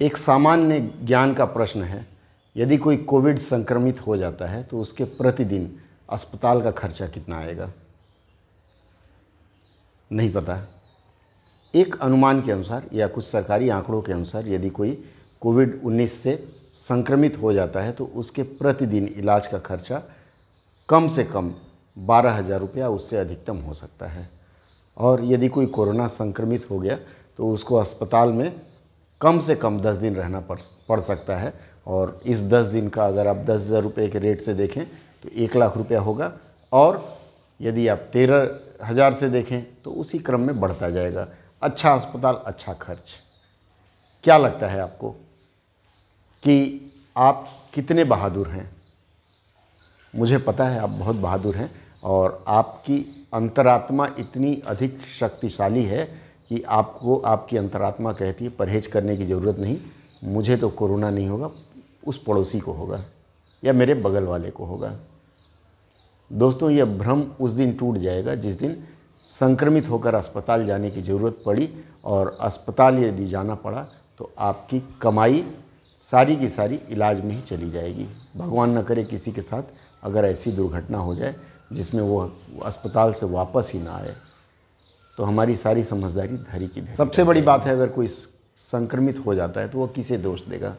एक सामान्य ज्ञान का प्रश्न है, यदि कोई कोविड संक्रमित हो जाता है तो उसके प्रतिदिन अस्पताल का खर्चा कितना आएगा? नहीं पता। एक अनुमान के अनुसार या कुछ सरकारी आंकड़ों के अनुसार यदि कोई कोविड 19 से संक्रमित हो जाता है तो उसके प्रतिदिन इलाज का खर्चा कम से कम बारह हज़ार रुपया उससे अधिकतम हो सकता है। और यदि कोई कोरोना संक्रमित हो गया तो उसको अस्पताल में कम से कम दस दिन रहना पड़ पड़ सकता है। और इस दस दिन का अगर आप दस हज़ार रुपये के रेट से देखें तो एक लाख रुपया होगा। और यदि आप तेरह हज़ार से देखें तो उसी क्रम में बढ़ता जाएगा। अच्छा अस्पताल अच्छा खर्च। क्या लगता है आपको कि आप कितने बहादुर हैं? मुझे पता है आप बहुत बहादुर हैं और आपकी अंतरात्मा इतनी अधिक शक्तिशाली है कि आपको आपकी अंतरात्मा कहती है, परहेज करने की ज़रूरत नहीं, मुझे तो कोरोना नहीं होगा, उस पड़ोसी को होगा या मेरे बगल वाले को होगा। दोस्तों, यह भ्रम उस दिन टूट जाएगा जिस दिन संक्रमित होकर अस्पताल जाने की ज़रूरत पड़ी और अस्पताल यदि जाना पड़ा तो आपकी कमाई सारी की सारी इलाज में ही चली जाएगी। भगवान न करे किसी के साथ अगर ऐसी दुर्घटना हो जाए जिसमें वो अस्पताल से वापस ही ना आए। तो हमारी सारी समझदारी धरी की धरी सबसे बड़ी बात है, अगर कोई संक्रमित हो जाता है तो वो किसे दोष देगा?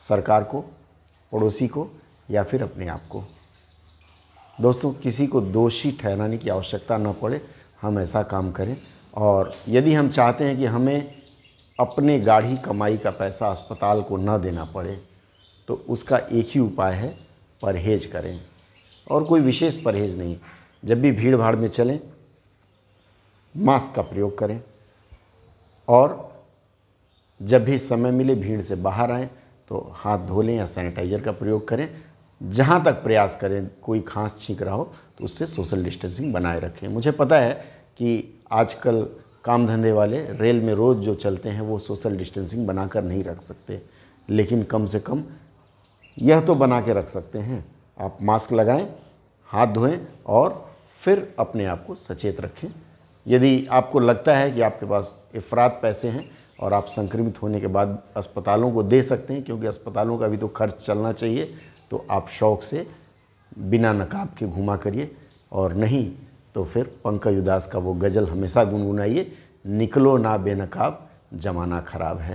सरकार को, पड़ोसी को, या फिर अपने आप को? दोस्तों, किसी को दोषी ठहराने की आवश्यकता न पड़े, हम ऐसा काम करें। और यदि हम चाहते हैं कि हमें अपने गाढ़ी कमाई का पैसा अस्पताल को न देना पड़े तो उसका एक ही उपाय है, परहेज करें। और कोई विशेष परहेज नहीं। जब भी भीड़ भाड़ में चलें मास्क का प्रयोग करें। और जब भी समय मिले भीड़ से बाहर आएँ तो हाथ धो लें या सैनिटाइज़र का प्रयोग करें। जहाँ तक प्रयास करें, कोई खांस छींक रहा हो तो उससे सोशल डिस्टेंसिंग बनाए रखें। मुझे पता है कि आजकल काम धंधे वाले रेल में रोज़ जो चलते हैं, वो सोशल डिस्टेंसिंग बनाकर नहीं रख सकते। लेकिन कम से कम यह तो बना के रख सकते हैं। आप मास्क लगाएँ, हाथ धोएँ और फिर अपने आप को सचेत रखें। यदि आपको लगता है कि आपके पास अफराद पैसे हैं और आप संक्रमित होने के बाद अस्पतालों को दे सकते हैं, क्योंकि अस्पतालों का भी तो खर्च चलना चाहिए तो आप शौक से बिना नकाब के घुमा करिए। और नहीं तो फिर पंकज उदास का वो गज़ल हमेशा गुनगुनाइए, निकलो ना बेनकाब, ज़माना ख़राब है।